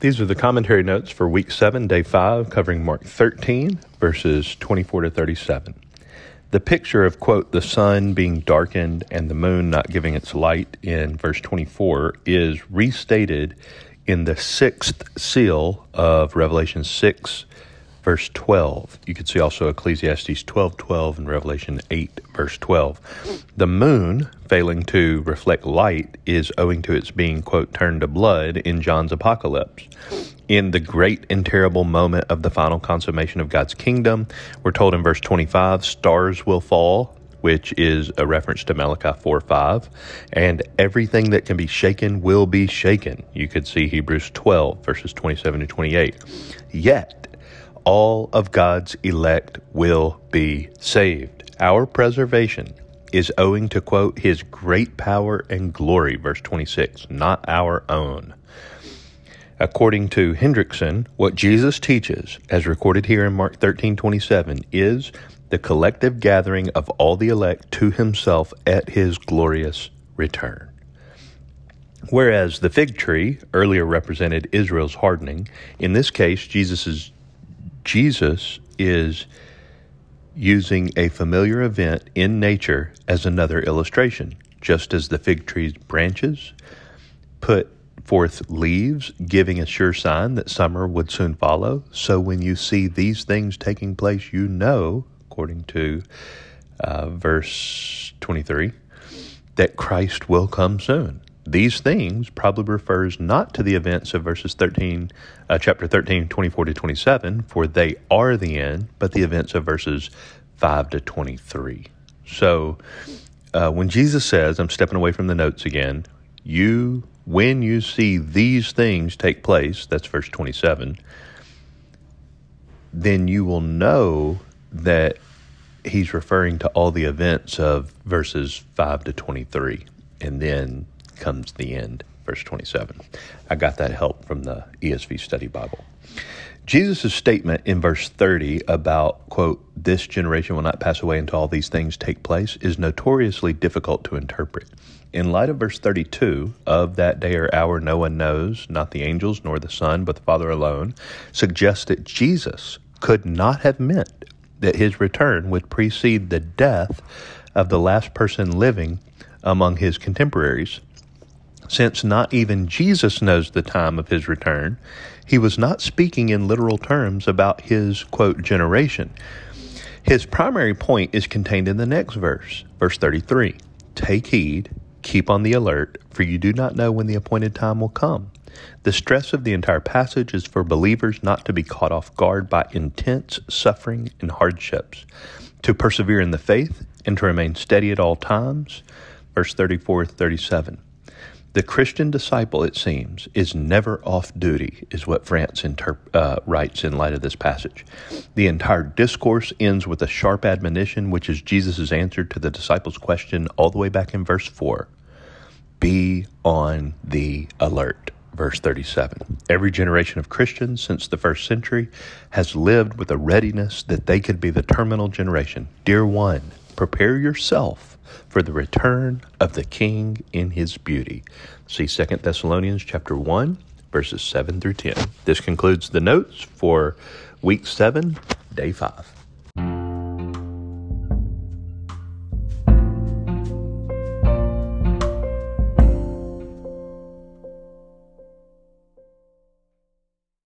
These are the commentary notes for week 7, day 5, covering Mark 13, verses 24 to 37. The picture of, quote, the sun being darkened and the moon not giving its light in verse 24 is restated in the sixth seal of Revelation 6, verse 12. You could see also Ecclesiastes 12 12 and Revelation 8, verse 12. The moon, failing to reflect light, is owing to its being, quote, turned to blood in John's apocalypse. In the great and terrible moment of the final consummation of God's kingdom, we're told in verse 25, stars will fall, which is a reference to Malachi 4 5. And everything that can be shaken will be shaken. You could see Hebrews 12, verses 27 to 28. Yet, all of God's elect will be saved. Our preservation is owing to, quote, his great power and glory, verse 26, not our own. According to Hendriksen, what Jesus teaches, as recorded here in Mark 13 27, is the collective gathering of all the elect to himself at his glorious return. Whereas the fig tree earlier represented Israel's hardening, in this case, Jesus' Jesus is using a familiar event in nature as another illustration, just as the fig tree's branches put forth leaves, giving a sure sign that summer would soon follow. So when you see these things taking place, you know, according to uh, verse 23, that Christ will come soon. These things probably refers not to the events of verses 13, uh, chapter 13, 24 to 27, for they are the end, but the events of verses 5 to 23. So uh, when Jesus says, I'm stepping away from the notes again, you, when you see these things take place, that's verse 27, then you will know that he's referring to all the events of verses 5 to 23. And then comes the end. Verse 27. I got that help from the ESV Study Bible. Jesus' statement in verse 30 about, quote, this generation will not pass away until all these things take place is notoriously difficult to interpret. In light of verse 32, of that day or hour no one knows, not the angels nor the Son, but the Father alone, suggests that Jesus could not have meant that his return would precede the death of the last person living among his contemporaries since not even Jesus knows the time of his return, he was not speaking in literal terms about his, quote, generation. His primary point is contained in the next verse, verse 33. Take heed, keep on the alert, for you do not know when the appointed time will come. The stress of the entire passage is for believers not to be caught off guard by intense suffering and hardships, to persevere in the faith and to remain steady at all times. Verse 34 37. The Christian disciple, it seems, is never off duty, is what France uh, writes in light of this passage. The entire discourse ends with a sharp admonition, which is Jesus' answer to the disciples' question all the way back in verse 4 Be on the alert. Verse 37. Every generation of Christians since the first century has lived with a readiness that they could be the terminal generation. Dear one, prepare yourself for the return of the king in his beauty. See 2 Thessalonians chapter 1 verses 7 through 10. This concludes the notes for week 7, day 5.